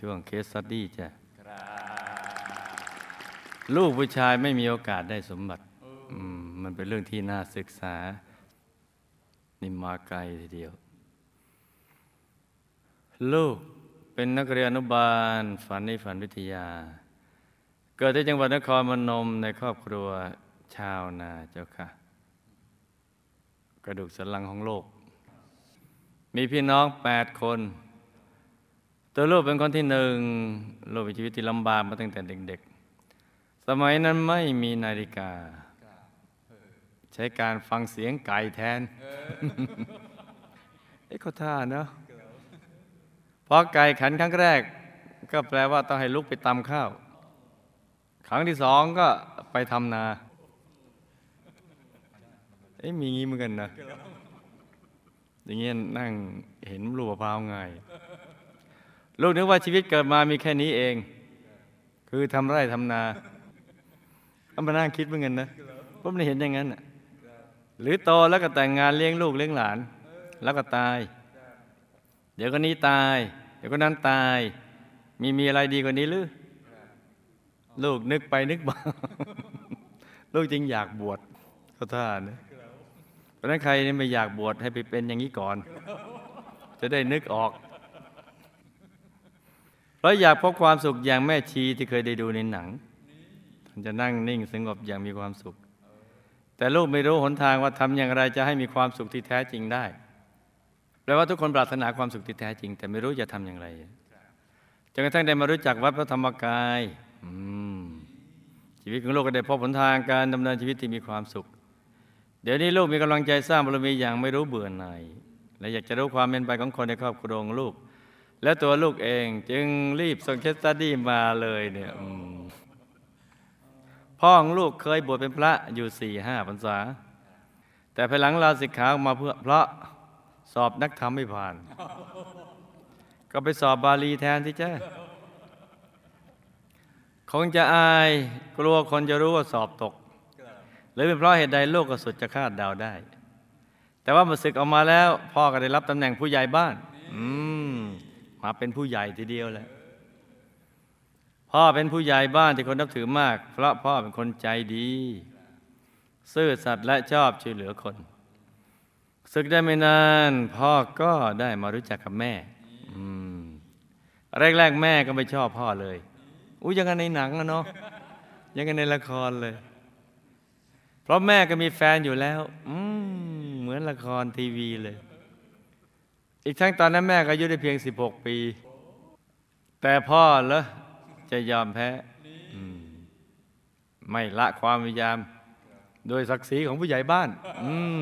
ช่วงเคสสตดี้จ้ะลูกผู้ชายไม่มีโอกาสได้สมบัติมันเป็นเรื่องที่น่าศึกษา นี่มาไกลทีเดียว ลูกเป็นนักเรียนอนุบาล ฝันในฝันวิทยา เกิดที่จังหวัดนครพนมในครอบครัวชาวนาเจ้าค่ะ กระดูกสันหลังของโลก มีพี่น้องแปดคน ตัวลูกเป็นคนที่หนึ่งลูกมีชีวิตที่ลำบากมาตั้งแต่เด็ก ๆ สมัยนั้นไม่มีนาฬิกา ใช้การฟังเสียงไก่แทน เอ๊ะเขาท่าเนาะพอไก่ขันครั้งแรก ก็แปลว่าต้องให้ลุกไปตำข้าว ครั้งที่สองก็ไปทำนาเอ๊ะมีงี้เหมือนกันนะ อย่างเงี้ยนั่งเห็นลูกมะพร้าวไงาย ลูกนึกว่าชีวิตเกิดมามีแค่นี้เอง คือทำไร่ทำนาก็มานั่งคิดเหมือนกันนะผมไม่เห็นอย่างนั้นน่ะหรือโตแล้วก็แต่งงานเลี้ยงลูกเลี้ยงหลาน แล้วก็ตาย เดี๋ยวก็นี้ตาย เดี๋ยวก็นั้นตาย มีมีอะไรดีกว่านี้หรือลูกนึกไปนึกมาลูกจริงอยากบวชเขาท่านะเพราะฉะนั้นใครนี่ไม่อยากบวชให้ไปเป็นอย่างนี้ก่อน จะได้นึกออก เราอยากพบความสุขอย่างแม่ชีที่เคยได้ดูในหนังท่านจะนั่งนิ่งสงบอย่างมีความสุข แต่ลูกไม่รู้หนทางว่าทำอย่างไรจะให้มีความสุขที่แท้จริงได้แปลว่าทุกคนปรารถนาความสุขที่แท้จริง แต่ไม่รู้จะทำอย่างไรจนกระทั่งได้มารู้จักวัดพระธรรมกายชีวิตของลูกก็ได้พบหนทางการดำเนินชีวิตที่มีความสุข เดี๋ยวนี้ลูกมีกำลังใจสร้างบารมีอย่างไม่รู้เบื่อหน่ายและอยากจะรู้ความเป็นไปของคนในครอบครัวของลูก และตัวลูกเองจึงรีบส่ง case study มาเลยเนี่ยพ่อของลูกเคยบวชเป็นพระอยู่สี่ห้าพรรษา แต่ภายหลังลาสิกขาออกมาเพื่อเพราะสอบนักธรรมไม่ผ่าน ก็ไปสอบบาลีแทนที่เจ้คงจะอายกลัวคนจะรู้ว่าสอบตก หรือเป็นเพราะเหตุใดโลกก็สุดจะคาดเดาได้ แต่ว่ามาศึกออกมาแล้ว พ่อก็ได้รับตำแหน่งผู้ใหญ่บ้าน อืม มาเป็นผู้ใหญ่ทีเดียวแหละพ่อเป็นผู้ใหญ่บ้านที่คนนับถือมาก เพราะพ่อเป็นคนใจดี ซื่อสัตย์และชอบช่วยเหลือคนศึกได้ไม่นาน พ่อก็ได้มารู้จักกับแม่อืมแรกๆแม่ก็ไม่ชอบพ่อเลยอุ้ยยังกันในหนังอะเนาะยังกันในละครเลย เพราะแม่ก็มีแฟนอยู่แล้ว อืเหมือนละครทีวีเลย อีกทั้งตอนนั้นแม่ก็อายุได้เพียง 16 ปี แต่พ่อเหรอจะยอมแพ้ไม่ละความพยายาม โดยศักดิ์ศรีของผู้ใหญ่บ้านอืม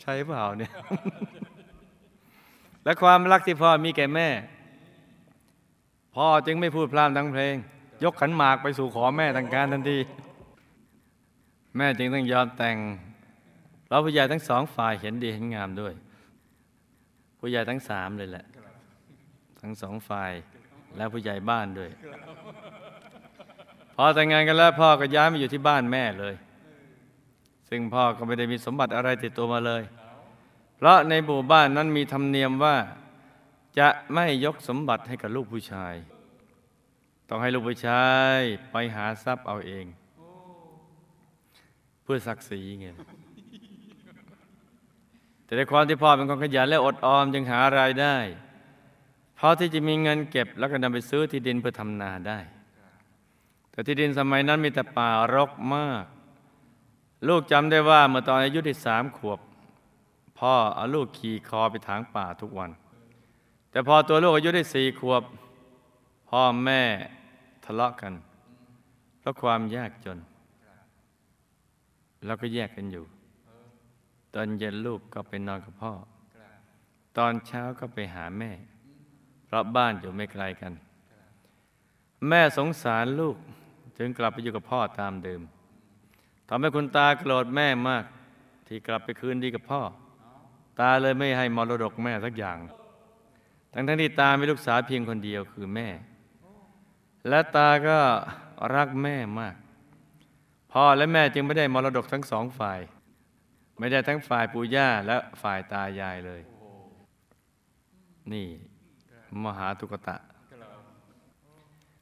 ใช่เปล่าเนี่ย และความรักที่พ่อมีแก่แม่ พ่อจึงไม่พูดพร่ำทั้งเพลง ยกขันหมากไปสู่ขอแม่ทางการทันที แม่จึงต้องยอมแต่ง เราผู้ใหญ่ทั้งสองฝ่ายเห็นดีเห็นงามด้วย ผู้ใหญ่ทั้งสามเลยแหละ ทั้งสองฝ่ายและผู้ใหญ่บ้านด้วย พอแต่งงานกันแล้วพ่อก็ย้ายมาอยู่ที่บ้านแม่เลย ซึ่งพ่อก็ไม่ได้มีสมบัติอะไรติดตัวมาเลย เพราะในหมู่บ้านนั้นมีธรรมเนียมว่าจะไม่ยกสมบัติให้กับลูกผู้ชาย ต้องให้ลูกผู้ชายไปหาทรัพย์เอาเอง เพื่อศักดิ์ศรีไง แต่ในความที่พ่อเป็นคนขยันและอดออมจึงหารายได้พอที่จะมีเงินเก็บแล้วก็นำไปซื้อที่ดินเพื่อทำนาได้ แต่ที่ดินสมัยนั้นมีแต่ป่ารกมาก ลูกจำได้ว่าเมื่อตอนอายุที่สามขวบ พ่อเอาลูกขี่คอไปถางป่าทุกวัน แต่พอตัวลูกอายุได้สี่ขวบ พ่อแม่ทะเลาะกัน เพราะความยากจน แล้วก็แยกกันอยู่ ตอนเย็นลูกก็ไปนอนกับพ่อ ตอนเช้าก็ไปหาแม่ เพราะบ้านอยู่ไม่ไกลกัน แม่สงสารลูกจึงกลับไปอยู่กับพ่อตามเดิมทำให้คุณตาโกรธแม่มาก ที่กลับไปคืนดีกับพ่อ ตาเลยไม่ให้มรดกแม่สักอย่าง ทั้งทั้งที่ตามีลูกสาวเพียงคนเดียวคือแม่ และตาก็รักแม่มาก พ่อและแม่จึงไม่ได้มรดกทั้งสองฝ่าย ไม่ได้ทั้งฝ่ายปู่ย่าและฝ่ายตายายเลย นี่ มหาตุกตะ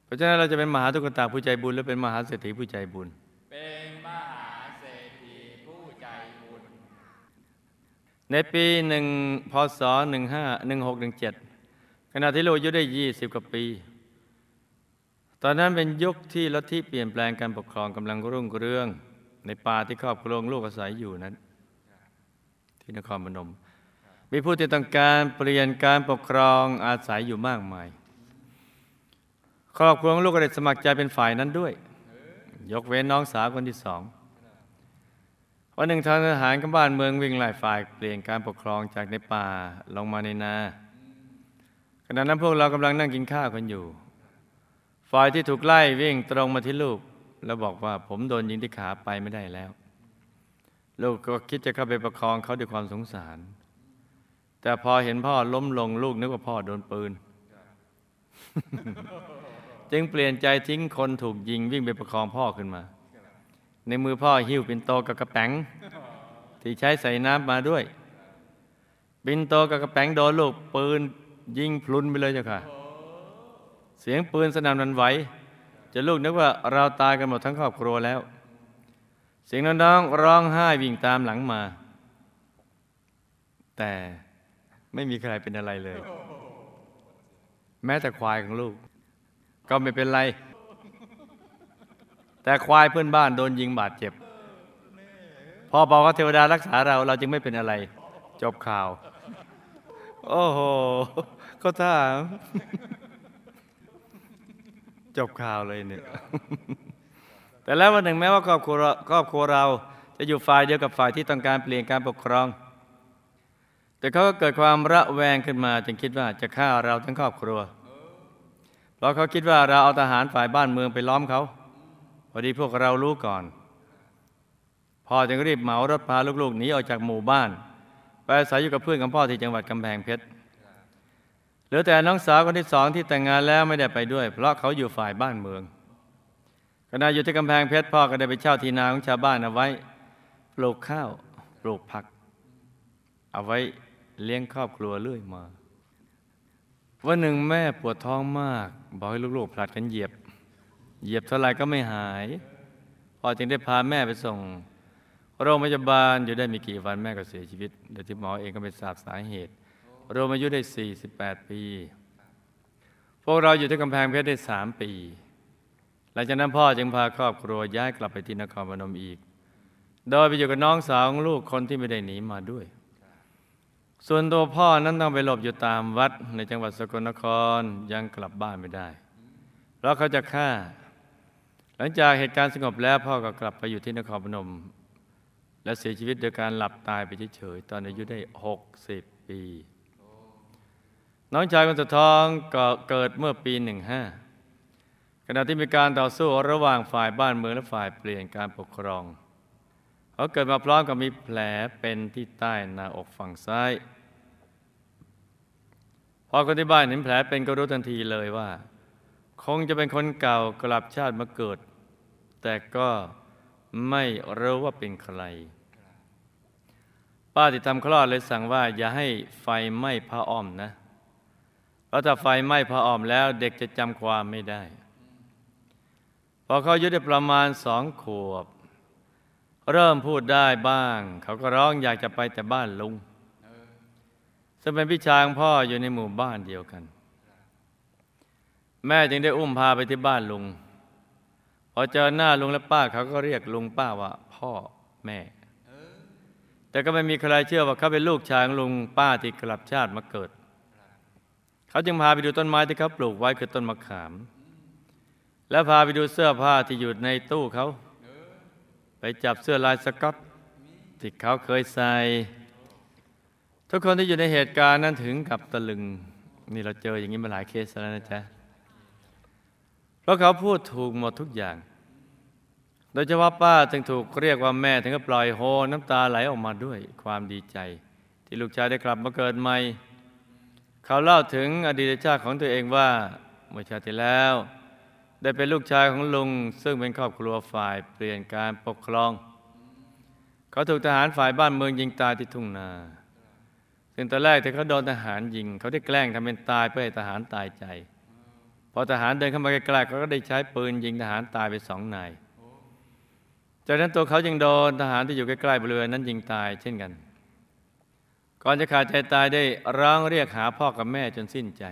เพราะฉะนั้นเราจะเป็นมหาตุกตะผู้ใจบุญหรือเป็นมหาเศรษฐีผู้ใจบุญ เป็นมหาเศรษฐีผู้ใจบุญ ในปีหนึ่งพศหนึ่งห้าหนึ่งหกหนึ่งเจ็ดขณะที่ลูกอายุได้ยี่สิบกว่าปีตอนนั้นเป็นยุคที่ลัทธิเปลี่ยนแปลงการปกครองกำลังรุ่งเรือง ในป่าที่ครอบครองลูกอาศัยอยู่นั้น ที่นครพนม มีผู้ที่ต้องการเปลี่ยนการปกครองอาศัยอยู่มากมาย ครอบครัวของลูกก็ได้สมัครใจเป็นฝ่ายนั้นด้วย ยกเว้นน้องสาวคนที่สองวันหนึ่งทางทหารกับบ้านเมืองวิ่งไล่ฝ่ายเปลี่ยนการปกครองจากในป่าลงมาในนาขณะนั้นพวกเรากำลังนั่งกินข้าวกันอยู่ ฝ่ายที่ถูกไล่วิ่งตรงมาที่ลูก แล้วบอกว่าผมโดนยิงที่ขาไปไม่ได้แล้ว ลูกก็คิดจะเข้าไปประคองเขาด้วยความสงสาร แต่พอเห็นพ่อล้มลงลูกนึกว่าพ่อโดนปืน จึงเปลี่ยนใจทิ้งคนถูกยิงวิ่งไปประคองพ่อขึ้นมา ในมือพ่อหิ้วปินโตกับกระแป๋งที่ใช้ใส่น้ำมาด้วย ปินโตกับกระแป๋งโดนลูกปืนยิงพลุนไปเลยเจ้าค่ะ เสียงปืนสนั่นวันไหวจะลูกนึกว่าเราตายกันหมดทั้งครอบครัวแล้ว เสียงน้องๆร้องไห้วิ่งตามหลังมา แต่ไม่มีใครเป็นอะไรเลย แม้แต่ควายของลูก ก็ไม่เป็นไร แต่ควายเพื่อนบ้านโดนยิงบาดเจ็บ พอบอกว่าเทวดารักษาเรา เราจึงไม่เป็นอะไร จบข่าว โอ้โหเขาถามจบข่าวเลยเนี่ย แต่แล้ววันหนึ่งแม้ว่าครอบครัวครอบครัวเราจะอยู่ฝ่ายเดียวกับฝ่ายที่ต้องการเปลี่ยนการปกครอง แต่เขาก็เกิดความระแวงขึ้นมาจึงคิดว่าจะฆ่าเราทั้งครอบครัว เพราะเขาคิดว่าเราเอาทหารฝ่ายบ้านเมืองไปล้อมเขาพอดีพวกเรารู้ก่อน พ่อจึงรีบเหมารถพาลูกๆหนีออกจากหมู่บ้าน ไปอาศัยอยู่กับเพื่อนของพ่อที่จังหวัดกำแพงเพชรเหลือแต่น้องสาวคนที่สองที่แต่งงานแล้วไม่ได้ไปด้วย เพราะเขาอยู่ฝ่ายบ้านเมือง ขณะอยู่ที่กำแพงเพชรพ่อก็ได้ไปเช่าที่นาของชาวบ้านเอาไว้ ปลูกข้าว ปลูกผัก เอาไว้เลี้ยงครอบครัวเรื่อยมาวันหนึ่งแม่ปวดท้องมาก บอกให้ลูกๆ ผลัดกันเหยียบ เหยียบเท่าไรก็ไม่หายพ่อจึงได้พาแม่ไปส่ง โรงพยาบาลอยู่ได้มีกี่วันแม่ก็เสียชีวิตโดยที่หมอเองก็ไม่ทราบสาเหตุรวมอายุได้ 48 ปี พวกเราอยู่ที่กำแพงเพชรได้ 3 ปี ลังจากนั้นพ่อจึงพาครอบครัวย้ายกลับไปที่นครพนมอีก โดยไปอยู่กับน้องสาวของลูกคนที่ไม่ได้หนีมาด้วย ส่วนตัวพ่อนั้นต้องไปหลบอยู่ตามวัดในจังหวัดสกลนครยังกลับบ้านไม่ได้ เพราะเขาจะฆ่า หลังจากเหตุการณ์สงบแล้วพ่อก็กลับไปอยู่ที่นครพนม และเสียชีวิตโดยการหลับตายไปเฉยๆตอนอายุได้ 60 ปี น้องชายคนสุดท้องก็เกิดเมื่อปี15 ขณะที่มีการต่อสู้ระหว่างฝ่ายบ้านเมืองและฝ่ายเปลี่ยนการปกครองเขาเกิดมาพร้อมกับมีแผลเป็นที่ใต้หน้าอกฝั่งซ้าย พอคนที่บ้านเห็นแผลเป็นก็รู้ทันทีเลยว่า คงจะเป็นคนเก่ากลับชาติมาเกิด แต่ก็ไม่รู้ว่าเป็นใคร ป้าที่ทำคลอดเลยสั่งว่า อย่าให้ไฟไหม้ผ้าอ้อมนะเพราะถ้าไฟไหม้ผ้าอ้อมแล้ว เด็กจะจำความไม่ได้ พอเขาอายุได้ประมาณสองขวบ เริ่มพูดได้บ้าง เขาก็ร้องอยากจะไปแต่บ้านลุงซึ่งเป็นพี่ชายของพ่ออยู่ในหมู่บ้านเดียวกัน แม่จึงได้อุ้มพาไปที่บ้านลุง พอเจอหน้าลุงและป้าเขาก็เรียกลุงป้าว่า พ่อแม่ แต่ก็ไม่มีใครเชื่อว่าเขาเป็นลูกชายของลุงป้าที่กลับชาติมาเกิด เขาจึงพาไปดูต้นไม้ที่เขาปลูกไว้คือต้นมะขาม แล้วพาไปดูเสื้อผ้าที่อยู่ในตู้เขา ไปจับเสื้อลายสก๊อตที่เขาเคยใส่ ทุกคนที่อยู่ในเหตุการณ์นั้นถึงกับตะลึง นี่เราเจออย่างนี้มาหลายเคสแล้วนะจ๊ะ เพราะเขาพูดถูกหมดทุกอย่าง โดยเฉพาะป้าจึงถูกเรียกว่าแม่ถึงกับปล่อยโฮน้ำตาไหลออกมาด้วยความดีใจ ที่ลูกชายได้กลับมาเกิดใหม่ เขาเล่าถึงอดีตชาติของตัวเองว่าเมื่อชาติที่แล้ว ได้เป็นลูกชายของลุง ซึ่งเป็นครอบครัวฝ่ายเปลี่ยนการปกครอง เขาถูกทหารฝ่ายบ้านเมืองยิงตายที่ทุ่งนาซึ่งตอนแรกที่เขาโดนทหารยิง เขาได้แกล้งทำเป็นตายเพื่อให้ทหารตายใจ พอทหารเดินเข้ามาใกล้ๆเขาก็ได้ใช้ปืนยิงทหารตายไปสองนายจากนั้นตัวเขายังโดนทหารที่อยู่ใกล้ๆบริเวณนั้นยิงตายเช่นกัน ก่อนจะขาดใจตายได้ร้องเรียกหาพ่อกับแม่จนสิ้นใจ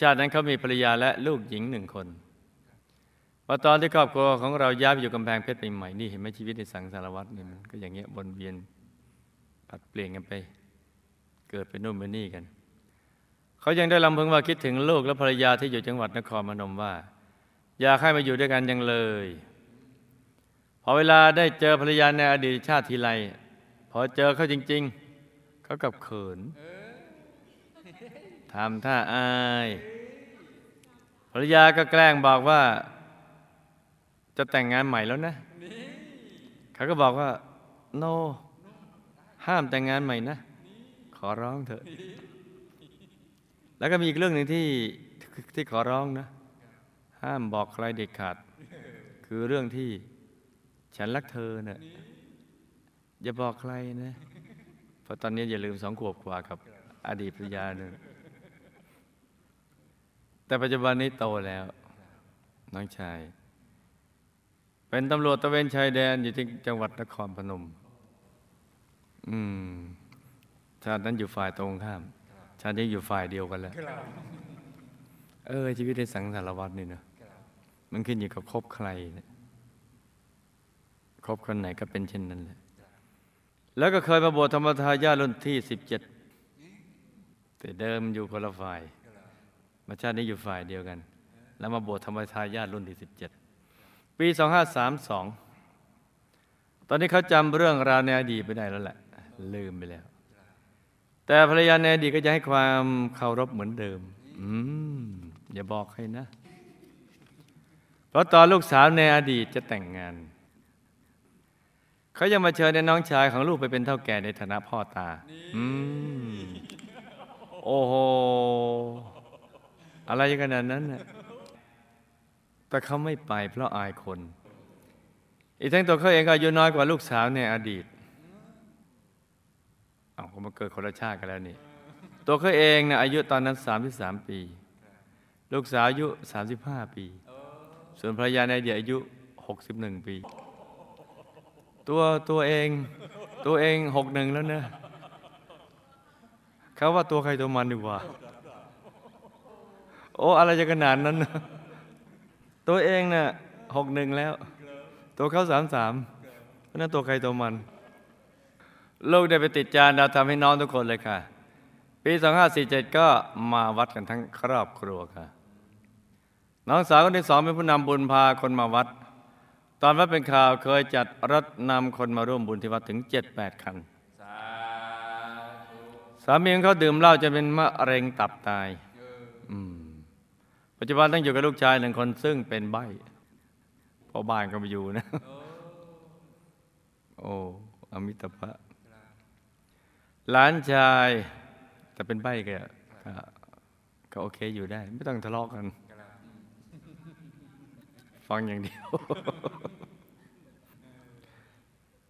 ชาตินั้นเขามีภรรยาและลูกหญิงหนึ่งคนพอตอนที่ครอบครัวของเราย้ายไปอยู่กำแพงเพชรใหม่ๆนี่เห็นไหมชีวิตในสังสารวัตรเนี่ยมันก็อย่างเงี้ยวนเวียนผัดเปลี่ยนกันไป เกิดเป็นนู่นเป็นนี่กัน เขายังได้ลำพึงว่าคิดถึงลูกและภรรยาที่อยู่จังหวัดนครพนมว่า อยากให้มาอยู่ด้วยกันยังเลยพอเวลาได้เจอภรรยาในอดีตชาติทีไรพอเจอเขาจริง ๆ เขากับเขิน ทำท่าอายภรรยาก็แกล้งบอกว่า จะแต่งงานใหม่แล้วนะ เขาก็บอกว่า โน ห้ามแต่งงานใหม่นะ ขอร้องเถอะ แล้วก็มีอีกเรื่องหนึ่งที่ที่ขอร้องนะ ห้ามบอกใครเด็ดขาด คือเรื่องที่ฉันรักเธอเนะ่ะอย่าบอกใครนะ เพราะตอนนี้อย่าลืมสองขวบกว่ากับอดีตภรรยาหนึ่ง แต่ปัจจุบันนี้โตแล้ว น้องชาย เป็นตำรวจตะเวนชายแดนอยู่ที่จังหวัดนครพนม อืมชาตินั้นอยู่ฝ่ายตรงข้าม ชาตินี้อยู่ฝ่ายเดียวกันแล้ว เออ ชีวิตในสังสารวัตรนี่เนอะมันขึ้นอยู่กับคบใครคบคนไหนก็เป็นเช่นนั้นแหละ แล้วก็เคยมาบวชธรรมทายาทรุ่นที่สิบเจ็ดแต่เดิมอยู่คนละฝ่าย มาชาตินี้อยู่ฝ่ายเดียวกัน แล้วมาบวชธรรมทายาทรุ่นที่สิบเจ็ดปีสองห้าสามสองตอนนี้เขาจำเรื่องราวในอดีตไปได้แล้วแหละ ลืมไปแล้ว แต่ภรรยาในอดีตก็จะให้ความเคารพเหมือนเดิม อืม อย่าบอกใครนะ เพราะตอนลูกสาวในอดีตจะแต่งงาน เขายังมาเชิญในน้องชายของลูกไปเป็นเท่าแก่ในฐานะพ่อตา อืม โอ้โห อะไรขนาดนั้นนะแต่เขาไม่ไปเพราะอายคน อีกทั้งตัวเขาเองก็อายุน้อยกว่าลูกสาวในอดีตเอาเขามาเกิดคนละชาติกันแล้วนี่ ตัวเขาเองนะอายุตอนนั้น 33 ปี ลูกสาวอายุ 35 ปี ส่วนภรรยาในอดีตอายุ 61 ปี ตัวตัวเองตัวเอง 61 แล้วเนะเขาว่าตัวใครตัวมันดีกว่า โอ้อะไรจะขนาดนั้นนะตัวเองนะ่ะ61แล้ว ตัวเขา33เพราะนั้นตัวใครตัวมัน ลูกได้ไปติดจานดาวทำให้น้องทุกคนเลยค่ะ ปี 2547 ก็มาวัดกันทั้งครอบครัวค่ะ น้องสาวคนที่สองเป็นผู้นำบุญพาคนมาวัด ตอนวัดเป็นข่าวเคยจัดรถนำคนมาร่วมบุญที่วัดถึง 7-8 คัน สาธุสามีของเขาดื่มเหล้าจนเป็นมะเร็งตับตาย อืม ปัจจุบันต้องอยู่กับลูกชายหนึ่งคนซึ่งเป็นใบ้เพอบ้านก็ไม่อยู่นะ โอ้อมิตรภะหลานชาย แต่เป็นใบ้ก็ก็โอเคอยู่ได้ ไม่ต้องทะเลาะกัน ฟังอย่างเดียว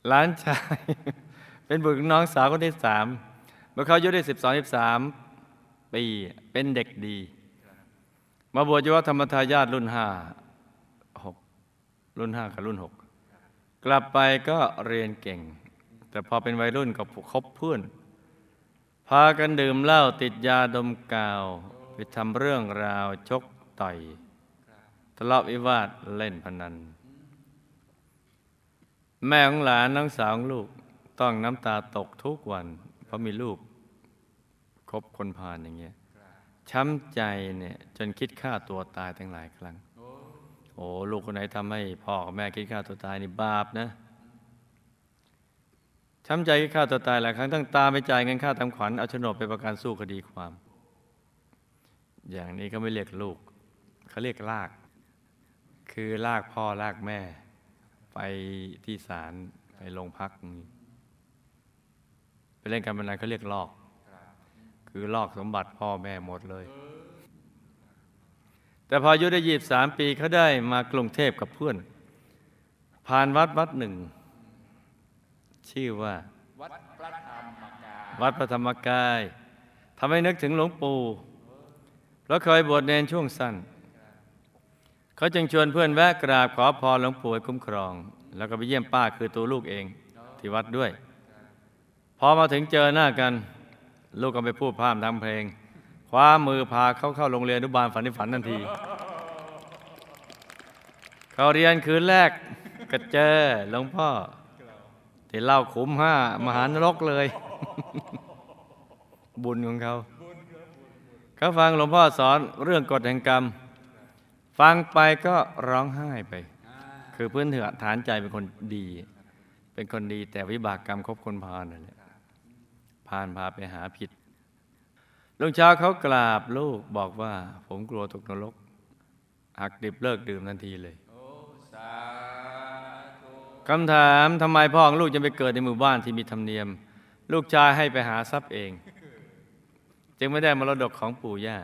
หลานชาย เป็นบุตรน้องสาวคนที่สามเมื่อเขาอายุได้สิบสองสิบสามปี เป็นเด็กดี มาบวชอยู่วัดธรรมทายาทรุ่นห้าหกรุ่นห้ากับรุ่นหกกลับไปก็เรียนเก่ง แต่พอเป็นวัยรุ่นก็คบเพื่อน พากันดื่มเหล้าติดยาดมกาว ไปทำเรื่องราวชกต่อยทะเลาะวิวาทเล่นพนัน แม่ของหลานน้องสาวของลูกต้องน้ำตาตกทุกวัน เพราะมีลูกคบคนพาลอย่างเงี้ย ช้ำใจเนี่ยจนคิดฆ่าตัวตายตั้งหลายครั้ง โอ้ลูกคนไหนทำให้พ่อกับแม่คิดฆ่าตัวตายนี่บาปนะ ช้ำใจคิดฆ่าตัวตายหลายครั้งตั้งตามไปจ่ายเงินค่าทำขวัญเอาโฉนดไปประกันสู้คดีความ อย่างนี้เขาไม่เรียกลูก เขาเรียกลาก คือลากพ่อลากแม่ ไปที่ศาลไปโรงพักอย่างนี้ไปเล่นการพนันเขาเรียกลอก คือลอกสมบัติพ่อแม่หมดเลย แต่พออายุได้ยีบสามปีเขาได้มากรุงเทพกับเพื่อน ผ่านวัดวัดหนึ่ง ชื่อว่า วัดพระธรรมกายวัดพระธรรมกายทำให้นึกถึงหลวงปู่เราเคยบวชเนนช่วงสั้น เขาจึงชวนเพื่อนแวะกราบขอพรหลวงปู่คุ้มครอง แล้วก็ไปเยี่ยมป้าคือตัวลูกเองที่วัดด้วย พอมาถึงเจอหน้ากัน ลูกก็ไปพูดพร่ำทำเพลง คว้ามือพาเขาเข้าโรงเรียนอนุบาลฝันในฝันทันที เขาเรียนคืนแรกก็เจอหลวงพ่อที่เล่าขุมห้ามหานรกเลย บุญของเขาเขาฟังหลวงพ่อสอนเรื่องกฎแห่งกรรม ฟังไปก็ร้องไห้ไป คือพื้นฐานใจเป็นคนดี เป็นคนดีแต่วิบากกรรมครบคนพาลนั่นแหละานพาไปหาผิดลุงเช้าเขากราบลูกบอกว่า ผมกลัวตกนรกหักดิบเลิกดื่มทันทีเลยคำถามทำไมพ่อของลูกจะไปเกิดในหมู่บ้านที่มีธรรมเนียม ลูกชายให้ไปหาทรัพย์เอง จึงไม่ได้มรดกของปู่ย่า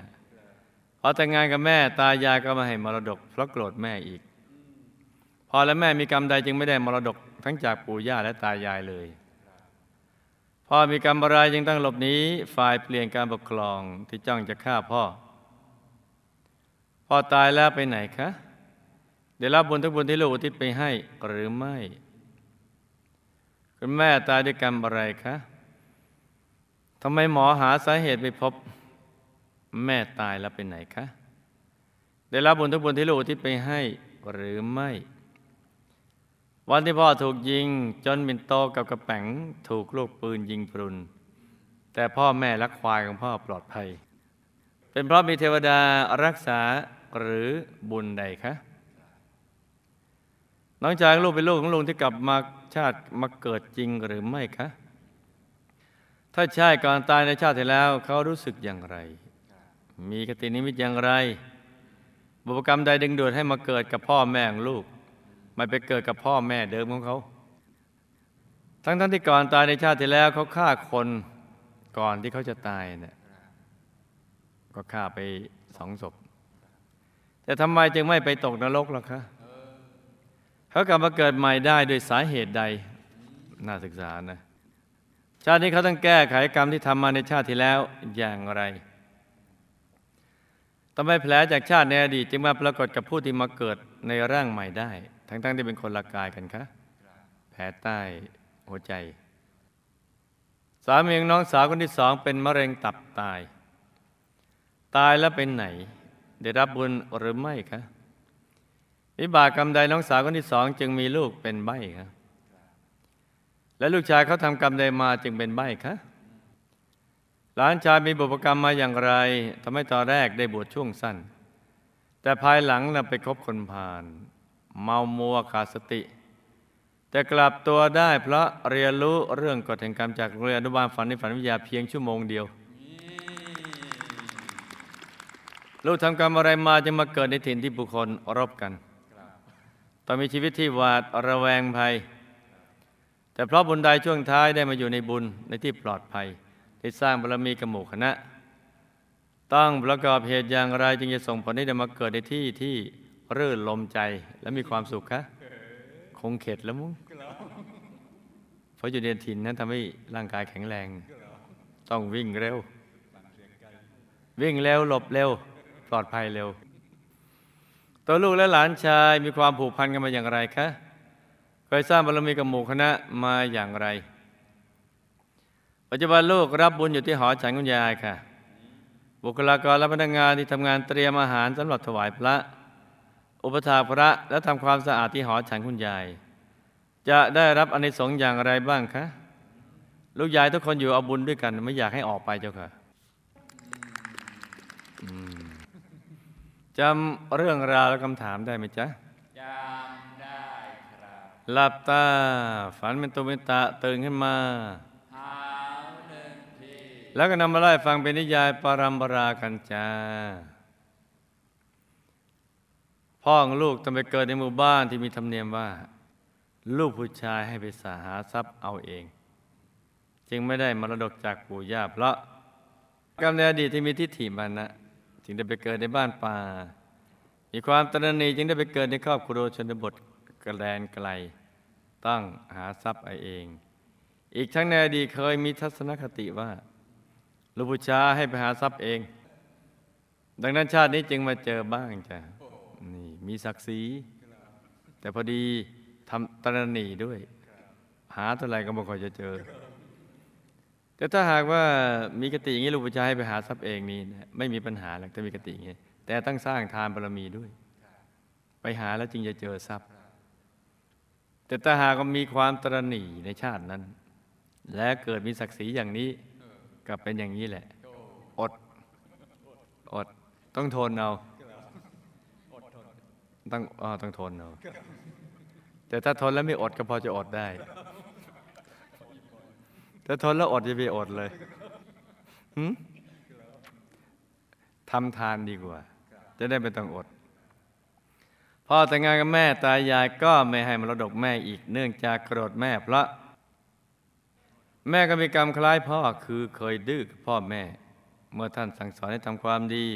พอแต่งงานกับแม่ตายายก็มาให้มรดกเพราะโกรธแม่อีก พอและแม่มีกรรมใดจึงไม่ได้มรดกทั้งจากปู่ย่าและตายายเลย พ่อมีกรรมอะไรจึงต้องหลบหนีฝ่ายเปลี่ยนการปกครองที่จ้องจะฆ่าพ่อ พ่อตายแล้วไปไหนคะได้รับบุญทุกบุญที่ลูกอุทิศไปให้หรือไม่ คุณแม่ตายด้วยกรรมอะไรคะทำไมหมอหาสาเหตุไม่พบ แม่ตายแล้วไปไหนคะ ได้รับบุญทุกบุญที่ลูกอุทิศไปให้หรือไม่ วันที่พ่อถูกยิงจนมินโตกับกระแป๋งถูกลูกปืนยิงพรุน แต่พ่อแม่และควายของพ่อปลอดภัย เป็นเพราะมีเทวดารักษาหรือบุญใดคะน้องชายลูกเป็นลูกของลุงที่กลับมาชาติมาเกิดจริงหรือไม่คะ ถ้าใช่ก่อนตายในชาติที่แล้วเขารู้สึกอย่างไร มีกตินิมิตอย่างไร บุพกรรมใดดึงดูดให้มาเกิดกับพ่อแม่ของลูก ไม่ไปเกิดกับพ่อแม่เดิมของเขา ทั้งทั้งที่ก่อนตายในชาติที่แล้วเขาฆ่าคนก่อนที่เขาจะตายเนี่ยก็ฆ่าไปสองศพ แต่ทำไมจึงไม่ไปตกนรกล่ะคะเขากลับมาเกิดใหม่ได้โดยสาเหตุใดน่าศึกษานะ ชาตินี้เขาต้องแก้ไขกรรมที่ทำมาในชาติที่แล้วอย่างไรทำไมแผลจากชาติในอดีตจึงมาปรากฏกับผู้ที่มาเกิดในร่างใหม่ได้ ทั้งๆที่เป็นคนละกายกันคะแผลใต้หัวใจ สามีของน้องสาวคนที่สองเป็นมะเร็งตับตาย ตายแล้วเป็นไหน ได้รับบุญหรือไม่คะวิบากกรรมใดน้องสาวคนที่สองจึงมีลูกเป็นใบ้ครับและลูกชายเขาทำกรรมใดมาจึงเป็นใบ้คะหลานชายมีบุพกรรมมาอย่างไรทำให้ตอนแรกได้บวชช่วงสั้น แต่ภายหลังนะไปคบคนพาล เมามัวขาดสติ แต่กลับตัวได้เพราะเรียนรู้เรื่องกฎแห่งกรรมจากโรงเรียนอนุบาลฝันในฝันวิทยาเพียงชั่วโมงเดียว ลูกทำกรรมอะไรมาจึงมาเกิดในถิ่นที่บุคคลรบกันต้องมีชีวิตที่หวาดระแวงภัย แต่เพราะบุญใดช่วงท้ายได้มาอยู่ในบุญในที่ปลอดภัยได้สร้างบารมีกับหมู่คณะต้องประกอบเหตุอย่างไรจึงจะส่งผลให้ได้มาเกิดในที่ที่ รื่นลมใจและมีความสุขคะคงเข็ดแล้วมั้งเพราะอยู่ในถิ่นนั้นทำให้ร่างกายแข็งแรง ต้องวิ่งเร็ว วิ่งเร็วหลบเร็ว ปลอดภัยเร็ว ตัวลูกและหลานชายมีความผูกพันกันมาอย่างไรคะเคยสร้างบารมีกับหมู่คณะมาอย่างไร ปัจจุบันลูกรับบุญอยู่ที่หอฉันคุณยายค่ะ บุคลากรและพนักงานที่ทำงานเตรียมอาหารสำหรับถวายพระ อุปถากพระและทำความสะอาดที่หอฉันคุณยาย จะได้รับอานิสงส์อย่างไรบ้างคะ ลูกยายทุกคนอยู่เอาบุญด้วยกัน ไม่อยากให้ออกไปเจ้าค่ะอืมจำเรื่องราวและคำถามได้ไหมจ๊ะจำได้ครับหลับตา ฝันเป็นตุเป็นตะตื่นขึ้นมาหาวหนึ่งทีแล้วก็นำมาไล่ฟังเป็นนิยายปรัมปรากันจ้า พ่อของลูกต้องไปเกิดในหมู่บ้านที่มีธรรมเนียมว่า ลูกผู้ชายให้ไปสาหาทรัพย์เอาเอง จึงไม่ได้มรดกจากปู่ย่าเพราะกรรมในอดีตที่มีทิฏฐิมานะจึงได้ไปเกิดในบ้านป่า มีความตระหนี่จึงได้ไปเกิดในครอบครัวชนบทกระแดนไกล ต้องหาทรัพย์เอาเอง อีกทั้งในอดีตเคยมีทัศนคติว่า ลูกผู้ชายให้ไปหาทรัพย์เอง ดังนั้นชาตินี้จึงมาเจอบ้างจ้ะ นี่มีศักดิ์ศรีแต่พอดีทำตระหนีด้วย หาเท่าไรก็ไม่ค่อยจะเจอ แต่ถ้าหากว่ามีกติอย่างนี้ลูกผู้ชายให้ไปหาทรัพย์เองนี่นะไม่มีปัญหาหรอกถ้ามีกติอย่างนี้แต่ต้องสร้างทานบารมีด้วย ไปหาแล้วจึงจะเจอทรัพย์ แต่ถ้าหากมีความตระหนี่ในชาตินั้น และเกิดมีศักดิ์ศรีอย่างนี้ก็เป็นอย่างนี้แหละ อดอดต้องทนเอา ต้องอต้องทนเอาแต่ถ้าทนแล้วไม่อดก็พอจะอดได้ถ้าทนแล้วอดจะไปอดเลยทำทานดีกว่า จะได้ไม่ต้องอดพ่อแต่งงานกับแม่ตายายก็ไม่ให้มรดกแม่อีกเนื่องจากโกรธแม่เพราะ แม่ก็มีกรรมคล้ายพ่อคือเคยดื้อกับพ่อแม่ เมื่อท่านสั่งสอนให้ทำความดี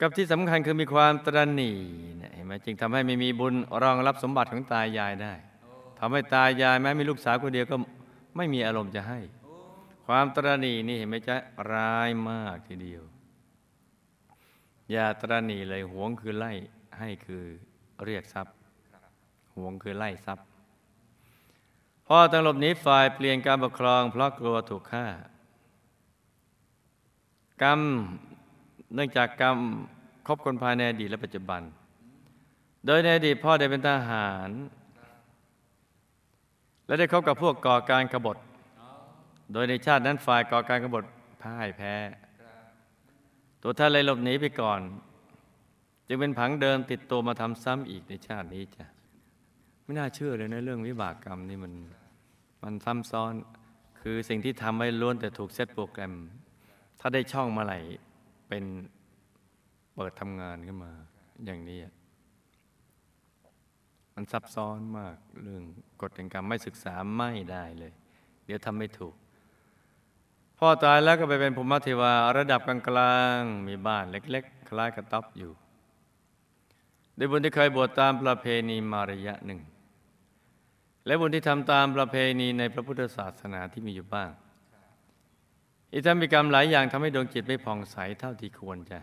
กับที่สำคัญคือมีความตระหนี่เนี่ยเห็นไหมจึงทำให้ไม่มีบุญรองรับสมบัติของตายายได้ทำให้ตายายแม้มีลูกสาวคนเดียวก็ไม่มีอารมณ์จะให้ ความตระหนี่นี่เห็นไหมจ๊ะร้ายมากทีเดียว อย่าตระหนี่เลยหวงคือไล่ให้คือเรียกทรัพย์หวงคือไล่ทรัพย์พ่อต้องหลบหนีฝ่ายเปลี่ยนการปกครองเพราะกลัวถูกฆ่ากรรม เนื่องจากกรรมครบคนภายในอดีตและปัจจุบัน โดยในอดีตพ่อได้เป็นทหาร และได้คบกับพวกก่อการกบฏ โดยในชาตินั้นฝ่ายก่อการกบฏพ่ายแพ้ ตัวท่านเลยหลบหนีไปก่อน จึงเป็นผังเดิมติดตัวมาทำซ้ำอีกในชาตินี้จ้ะไม่น่าเชื่อเลยนะเรื่องวิบากกรรมนี่มันมันซ้ำซ้อนคือสิ่งที่ทำไว้ล้วนแต่ถูกเซตโปรแกรม ถ้าได้ช่องมาไหร่ เป็นเปิดทำงานขึ้นมาอย่างนี้อะมันซับซ้อนมากเรื่องกฎแห่งกรรมไม่ศึกษาไม่ได้เลย เดี๋ยวทำไม่ถูก พ่อตายแล้วก็ไปเป็นภูมิเทวาระดับกลางๆมีบ้านเล็ก ๆ คล้ายกระต๊อบอยู่ด้วยบุญที่เคยบวชตามประเพณีมาระยะหนึ่ง และบุญที่ทำตามประเพณีในพระพุทธศาสนาที่มีอยู่บ้าง อีกทั้งมีกรรมหลายอย่างทำให้ดวงจิตไม่ผ่องใสเท่าที่ควรจะ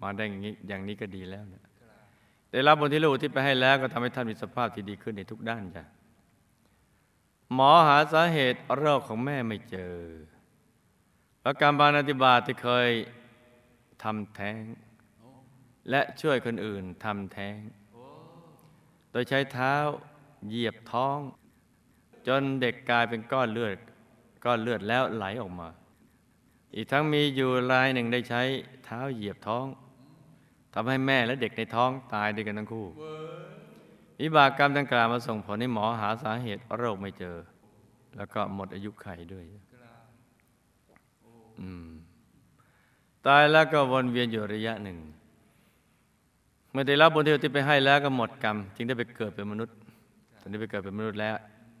มาได้อย่างนี้อย่างนี้ก็ดีแล้วนะได้รับบุญที่ลูกที่ไปให้แล้วก็ทำให้ท่านมีสภาพที่ดีขึ้นในทุกด้านจ้ะหมอหาสาเหตุโรคของแม่ไม่เจอ แล้วการบานอธิบาตที่เคยทำแท้ง และช่วยคนอื่นทำแท้ง โดยใช้เท้าเหยียบท้อง จนเด็กกลายเป็นก้อนเลือด ก้อนเลือดแล้วไหลออกมา อีกทั้งมีอยู่รายหนึ่งได้ใช้เท้าเหยียบท้องทำให้แม่และเด็กในท้องตายด้วยกันทั้งคู่วิบากกรรมดังกล่าวมาส่งผลให้หมอหาสาเหตุโรคไม่เจอ แล้วก็หมดอายุไขด้วยตายแล้วก็วนเวียนอยู่ระยะหนึ่ง เมื่อได้รับบุญที่อุทิศไปให้แล้วก็หมดกรรม จึงได้ไปเกิดเป็นมนุษย์ตอนนี้ไปเกิดเป็นมนุษย์แล้ว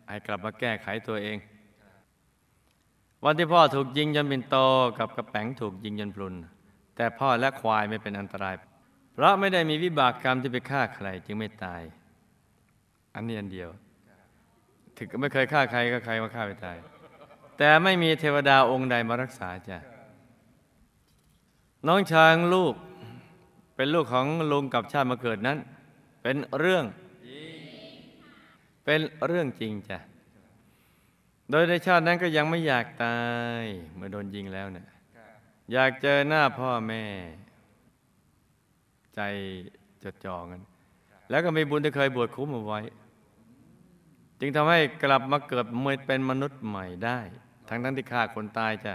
ให้กลับมาแก้ไขตัวเอง วันที่พ่อถูกยิงจนเป็นโตกับกระแป๋งถูกยิงจนพลุน แต่พ่อและควายไม่เป็นอันตราย เพราะไม่ได้มีวิบากกรรมที่ไปฆ่าใครจึงไม่ตาย อันนี้อันเดียว ถึงไม่เคยฆ่าใครก็ใครมาฆ่าไปตาย แต่ไม่มีเทวดาองค์ใดมารักษาจ้ะน้องช้างลูกเป็นลูกของลุงกับชาติมาเกิดนั้น เป็นเรื่องเป็นเรื่องจริงจ้ะ โดยในชาตินั้นก็ยังไม่อยากตาย เมื่อโดนยิงแล้วเนี่ยอยากเจอหน้าพ่อแม่ ใจจดจ่อกัน แล้วก็มีบุญที่เคยบวชคุ้มเอาไว้ จึงทำให้กลับมาเกิดเมื่อเป็นมนุษย์ใหม่ได้ ทั้งทั้งที่ฆ่าคนตายจ้ะ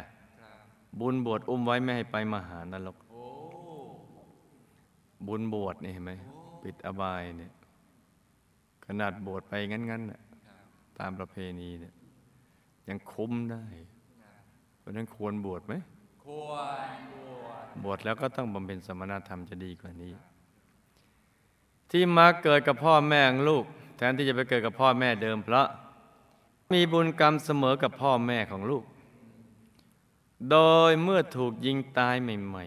บุญบวชอุ้มไว้ไม่ให้ไปมหานรกบุญบวชนี่เห็นไหมปิดอบายเนี่ยขนาดบวชไปงั้นๆน่ะตามประเพณีเนี่ย ยังคุ้มได้ เพราะฉะนั้นควรบวชไหม ควรบวช บวชแล้วก็ต้องบำเพ็ญสมณธรรมจะดีกว่านี้ ที่มาเกิดกับพ่อแม่ของลูก แทนที่จะไปเกิดกับพ่อแม่เดิมเพราะมีบุญกรรมเสมอกับพ่อแม่ของลูก โดยเมื่อถูกยิงตายใหม่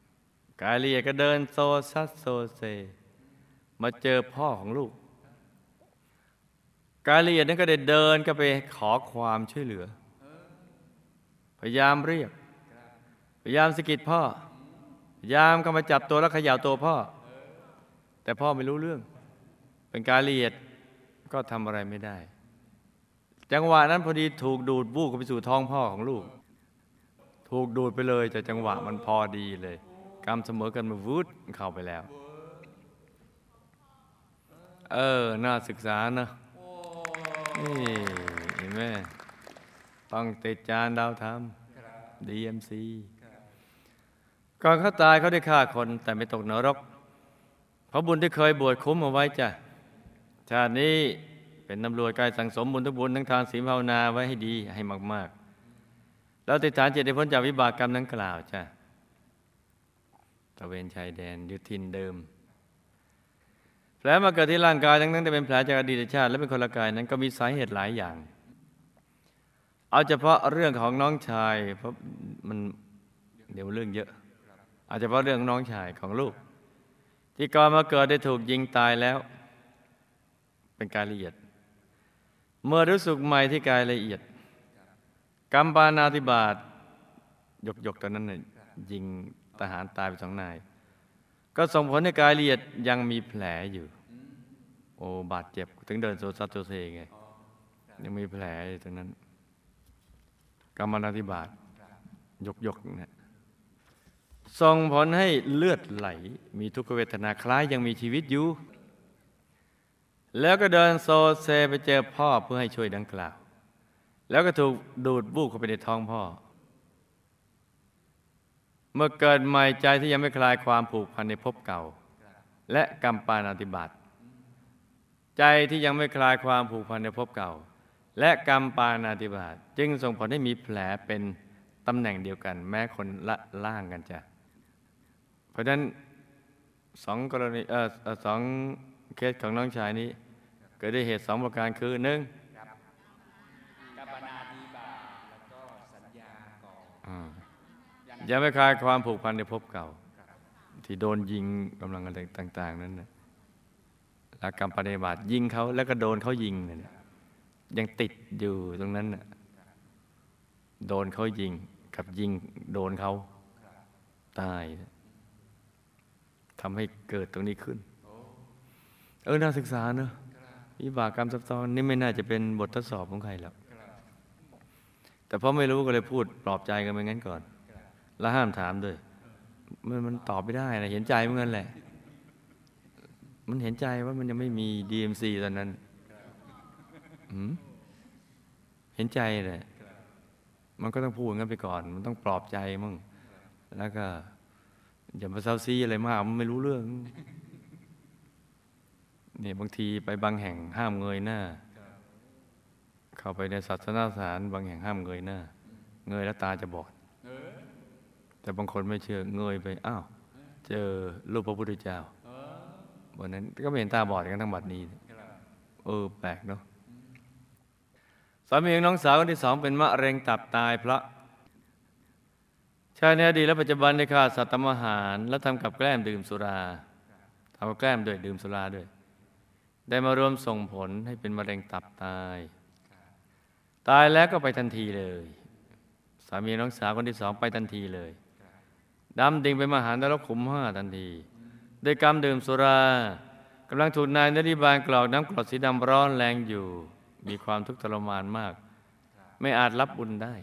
ๆ กายเลียก็เดินโซซัสโซเซ มาเจอพ่อของลูก กายละเอียดนั้นก็ได้เดินก็ไปขอความช่วยเหลือ พยายามเรียก พยายามสะกิดพ่อ พยายามก็มาจับตัวแล้วขย่าตัวพ่อ แต่พ่อไม่รู้เรื่อง เป็นกายละเอียดก็ทำอะไรไม่ได้ จังหวะนั้นพอดีถูกดูดบู้เข้าไปสู่ท้องพ่อของลูก ถูกดูดไปเลยแต่จังหวะมันพอดีเลย กรรมเสมอกันมาวุดเข้าไปแล้ว เออ น่าศึกษานะ นี่เห็นไหมต้องติดจานดาวธรรม DMC ก่อนเขาตายเขาได้ฆ่าคนแต่ไม่ตกนรก เพราะบุญที่เคยบวชคุ้มเอาไว้จ้ะ ชาตินี้เป็นตำรวจกายสังสมบุญทุกบุญทั้งทานศีลภาวนาไว้ให้ดีให้มาก ๆ แล้วติดฐานจิตได้พ้นจากวิบากกรรมนั้นกล่าวจ้ะตะเวนชายแดนยุทินเดิม แผลมาเกิดที่ร่างกายทั้งนั้นแต่เป็นแผลจากอดีตชาติ และเป็นคนละกายนั้นก็มีสาเหตุหลายอย่าง เอาเฉพาะเรื่องของน้องชายเพราะมันเดี๋ยวเรื่องเยอะอาจจะเฉพาะเรื่องน้องชายของลูก ที่ก่อนมาเกิดได้ถูกยิงตายแล้ว เป็นกายละเอียด เมื่อรู้สึกใหม่ที่กายละเอียดกรรมปานาธิบาตยกยกตอนนั้นน่ยยิงทหารตายไปสองนาย ก็ส่งผลให้กายละเอียดยังมีแผลอยู่ โอ้บาดเจ็บ ถึงเดินโซซัสโซเซไง ยังมีแผลอยู่ตรงนั้น กรรมปาณาติบาตยกยกๆเนะส่งผลให้เลือดไหล มีทุกขเวทนาคล้ายยังมีชีวิตอยู่ แล้วก็เดินโซเซไปเจอพ่อเพื่อให้ช่วยดังกล่าว แล้วก็ถูกดูดวูบเข้าไปในท้องพ่อ เมื่อเกิดใหม่ใจที่ยังไม่คลายความผูกพันในภพเก่า และกรรมปานาติบาต ใจที่ยังไม่คลายความผูกพันในภพเก่า และกรรมปานาติบาตจึงส่งผลให้มีแผลเป็นตำแหน่งเดียวกัน แม้คนละล่างกันจ้ะเพราะฉะนั้นสองกรณีเอ่อสองเคสของน้องชายนี้ เกิดด้วยเหตุสองประการคือหนึ่งยังไม่คลายความผูกพันในภพเก่า ที่โดนยิงกำลังอะไรต่าง ๆ นั้นนะ แล้วกรรมปฏิบัติยิงเขาแล้วก็โดนเขายิงเนี่ยยังติดอยู่ตรงนั้นน่ะโดนเขายิงกับยิงโดนเขาตายทำให้เกิดตรงนี้ขึ้น เออน่าศึกษาเนอะวิบากกรรมซับซ้อนนี่ไม่น่าจะเป็นบททดสอบของใครหรอกแต่เพราะไม่รู้ก็เลยพูดปลอบใจกันไปงั้นก่อน แล้วห้ามถามด้วย มันมันตอบไม่ได้นะเห็นใจเหมือนกันแหละ มันเห็นใจว่ามันยังไม่มี DMC ตอนนั้นเห็นใจแหละมันก็ต้องพูดงั้นไปก่อน มันต้องปลอบใจมั่งแล้วก็ อย่ามาเซาซีอะไรมากมันไม่รู้เรื่องเนี่ยบางทีไปบางแห่งห้ามเงยหน้า เข้าไปในศาสนาสถานบางแห่งห้ามเงยหน้า เงยแล้วตาจะบอดแต่บางคนไม่เชื่อเงยไป อ้าว เจอรูปพระพุทธเจ้า วันนั้นก็ไม่เห็นตาบอดกันทั้งบัดนี้ เออแปลกเนาะสามีของน้องสาวคนที่สองเป็นมะเร็งตับตายพระชายในอดีตและปัจจุบันได้ฆ่าสัตว์ทำอาหาร และทำกับแกล้มดื่มสุราทำกับแกล้มด้วยดื่มสุราด้วย ได้มารวมส่งผลให้เป็นมะเร็งตับตาย ตายแล้วก็ไปทันทีเลย สามีน้องสาวคนที่สองไปทันทีเลยดำดิ่งไปมหานรกขุมห้าทันที ได้กรรมดื่มสุรากำลังถูกนายนริบาลกรอกน้ำกรดสีดำร้อนแรงอยู่ มีความทุกข์ทรมานมาก ไม่อาจรับบุญได้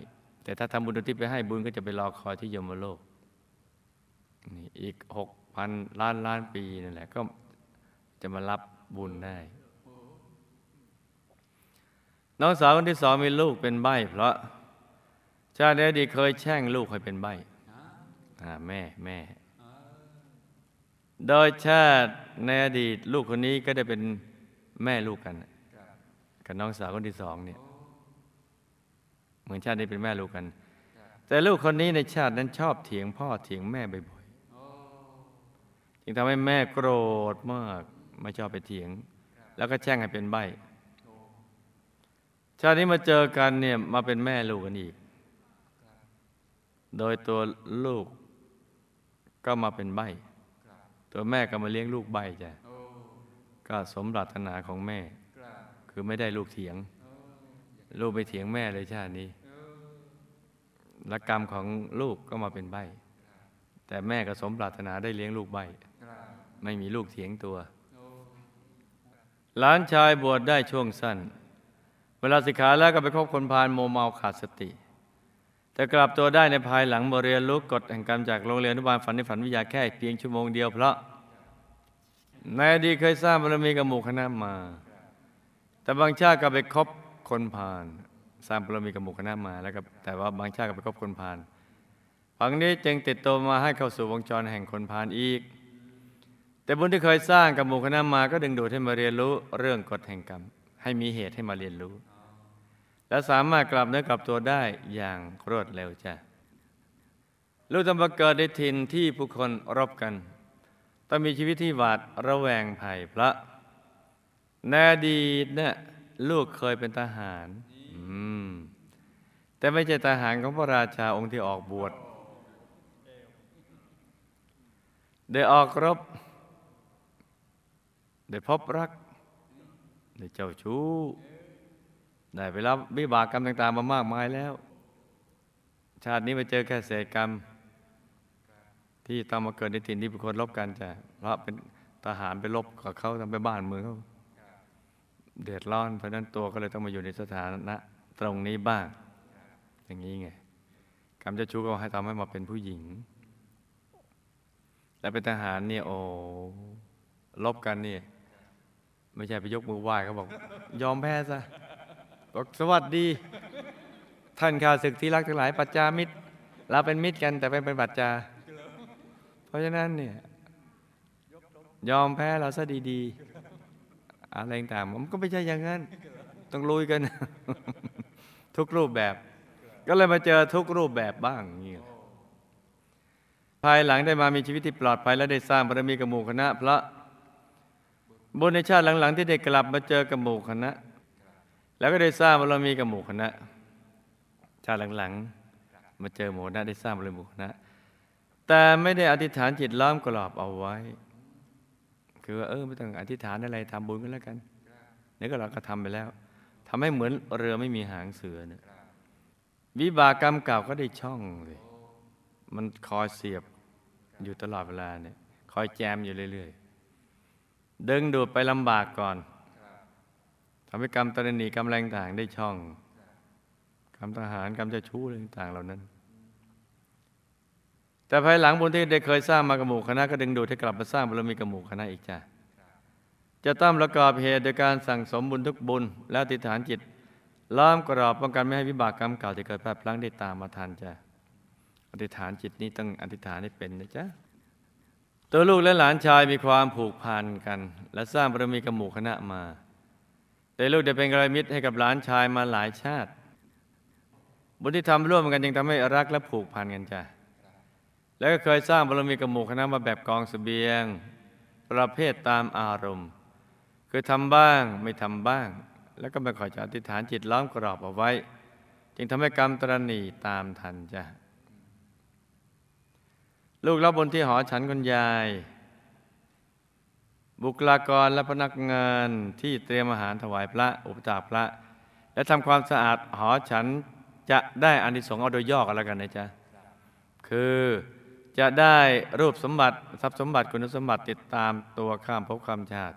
แต่ถ้าทำบุญที่ไปให้บุญก็จะไปรอคอยที่ยมโลกนี่อีกหกพันล้านล้านปีนั่นแหละก็จะมารับบุญได้ น้องสาวคนที่สองมีลูกเป็นใบเพราะชาติในอดีตเคยแช่งลูกให้เป็นใบแม่แม่ โดยชาติในอดีตลูกคนนี้ก็ได้เป็นแม่ลูกกันกับน้องสาวคนที่สองเนี่ยเหมือนชาตินี้เป็นแม่ลูกกัน แต่ลูกคนนี้ในชาตินั้นชอบเถียงพ่อเถียงแม่บ่อยๆจึงทำให้แม่โกรธมากไม่ชอบไปเถียง แล้วก็แช่งให้เป็นใบ้ชาตินี้มาเจอกันเนี่ยมาเป็นแม่ลูกกันอีก โดยตัวลูกก็มาเป็นใบ ตัวแม่ก็มาเลี้ยงลูกใบจ้ะก็สมปรารถนาของแม่กราบคคือไม่ได้ลูกเถียง ลูกไปเถียงแม่เลยชาตินี้และกรรมของลูกก็มาเป็นใบ แต่แม่ก็สมปรารถนาได้เลี้ยงลูกใบ ไม่มีลูกเถียงตัว หลานชายบวชได้ช่วงสั้น เวลาสิกขาแล้วก็ไปคบคนพาลโมเมาขาดสติ แต่กลับตัวได้ในภายหลังบเรียนรู้กฎแห่งกรรมจากโรงเรียนอนุบาลฝันในฝันวิทยาแค่เพียงชั่วโมงเดียวเพราะในอดีตเคยสร้างบารมีกับหมู่คณะมา แต่บางชาติก็ไปคบคนพาลสร้างบารมีกับหมู่คณะมาแล้วก็แต่ว่าบางชาติก็ไปคบคนพาลฝังนี้จึงติดตัวมาให้เข้าสู่วงจรแห่งคนพาลอีก แต่บุญที่เคยสร้างกับหมู่คณะมาก็ดึงดูดให้มาเรียนรู้เรื่องกฎแห่งกรรม ให้มีเหตุให้มาเรียนรู้ และสามารถกลับเนื้อกลับตัวได้อย่างรวดเร็วจ้ะลูกต้องมาเกิดในถิ่นที่ผู้คนรบกัน ต้องมีชีวิตที่หวาดระแวงภัยพระในอดีตเนี่ยลูกเคยเป็นทหารแต่ไม่ใช่ทหารของพระราชาองค์ที่ออกบวชได้ออกรบ ได้พบรัก ได้เจ้าชู้ ได้ไปรับวิบากกรรมต่าง ๆ มามากมายแล้ว ชาตินี้มาเจอแค่เศษกรรม ที่ต้องมาเกิดในถิ่นที่เป็นคนรบกันจ้ะเพราะเป็นทหารไปรบกับเขาทำไปบ้านเมืองเขาเดือดร้อน เพราะนั้นตัวก็เลยต้องมาอยู่ในสถานะตรงนี้บ้าง อย่างนี้ไงกรรมเจ้าชู้ก็ให้ทำให้มาเป็นผู้หญิง และเป็นทหารเนี่ยโอ้ลบกันเนี่ยไม่ใช่ไปยกมือไหว้เขาบอก ยอมแพ้ซะ บอกสวัสดี ท่านข้าศึกที่รักทั้งหลายปัจจามิตร เราเป็นมิตรกันแต่เป็นเป็นปัจจา เพราะฉะนั้นเนี่ยยอมแพ้เราซะดีๆ อะไรต่างมันก็ไม่ใช่อย่างนั้น ต้องลุยกัน ทุกรูปแบบ ก็เลยมาเจอทุกรูปแบบบ้างเงี้ยภายหลังได้มามีชีวิตที่ปลอดภัยและได้สร้างบารมีกับหมู่คณะพระบุญในชาติหลังๆ ที่ได้กลับมาเจอกับหมู่คณะ แล้วก็ได้สร้างบารมีกับหมู่คณะ ชาติหลังๆ มาเจอหมู่คณะได้สร้างบารมีหมู่คณะ แต่ไม่ได้อธิษฐานจิตล้อมกรอบเอาไว้ คือว่าเออไม่ต้องอธิษฐานอะไรทำบุญกันแล้วกันนี่ก็เราก็ทำไปแล้วทำให้เหมือนเรือไม่มีหางเสือเนี่ยวิบากกรรมเก่าก็ได้ช่องเลยมันคอยเสียบอยู่ตลอดเวลาเนี่ยคอยแจมอยู่เรื่อย ๆ ดึงดูดไปลำบากก่อน ทำให้กรรมตรณีกรรมแรงต่างได้ช่องกรรมทหารกรรมเจ้าชู้อะไรต่างเหล่านั้น แต่ภายหลังบุญที่ได้เคยสร้างมากับหมู่คณะก็ดึงดูดให้กลับมาสร้างบารมีกับหมู่คณะอีกจ้ะจะต้องประกอบเหตุโดยการสั่งสมบุญทุกบุญ และอธิษฐานจิตล้อมกรอบป้องกันไม่ให้วิบากกรรมเก่าที่เกิดพลาดพลั้งได้ตามมาทันจ้ะอธิษฐานจิตนี้ต้องอธิษฐานให้เป็นนะจ๊ะตัวลูกและหลานชายมีความผูกพันกัน และสร้างบารมีกับหมู่คณะมา แต่ลูกได้เป็นกระมิตรให้กับหลานชายมาหลายชาติ บุญที่ทำร่วมกันยังทำให้รักและผูกพันกันจ้ะแล้วก็เคยสร้างบารมีกับหมู่คณะมาแบบกองเสบียง ประเภทตามอารมณ์ คือทำบ้างไม่ทำบ้าง แล้วก็ไม่ขอจะอธิษฐานจิตล้อมกรอบเอาไว้ จึงทำให้กรรมตรณีตามทันจ้ะลูกรับบนที่หอฉันคุณยาย บุคลากรและพนักงานที่เตรียมอาหารถวายพระอุปถากพระ และทำความสะอาดหอฉันจะได้อานิสงส์เอาโดยย่อกันแล้วกันนะจ๊ะคือจะได้รูปสมบัติทรัพย์สมบัติคุณสมบัติติดตามตัวข้ามภพข้ามชาติ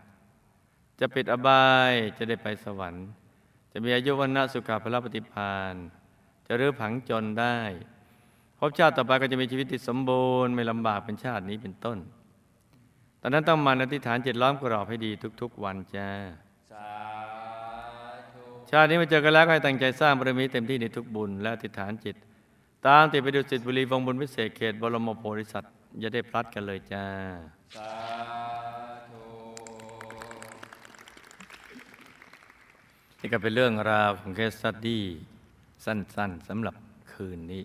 จะปิดอบายจะได้ไปสวรรค์ จะมีอายุวันนะสุขภาพปฏิพานจะรื้อผังจนได้ภพชาติต่อไปก็จะมีชีวิตที่สมบูรณ์ไม่ลำบากเป็นชาตินี้เป็นต้น อนนั้นต้องมันอธิษฐานจิตล้อมกรอบให้ดีทุก ๆ วันจ้าสาธุชาตินี้มาเจอกันแล้วก็ให้ตั้งใจสร้างบารมีเต็มที่ในทุกบุญและอธิษฐานจิต ตามติดไปดูสิทธิบุรีวงบุญวิเศษเขตบรมโพธิสัตว์อย่าได้พลัดกันเลยจ้าสาธุนี่ก็เป็นเรื่องราวของเคสสตดี้สั้นๆสำหรับคืนนี้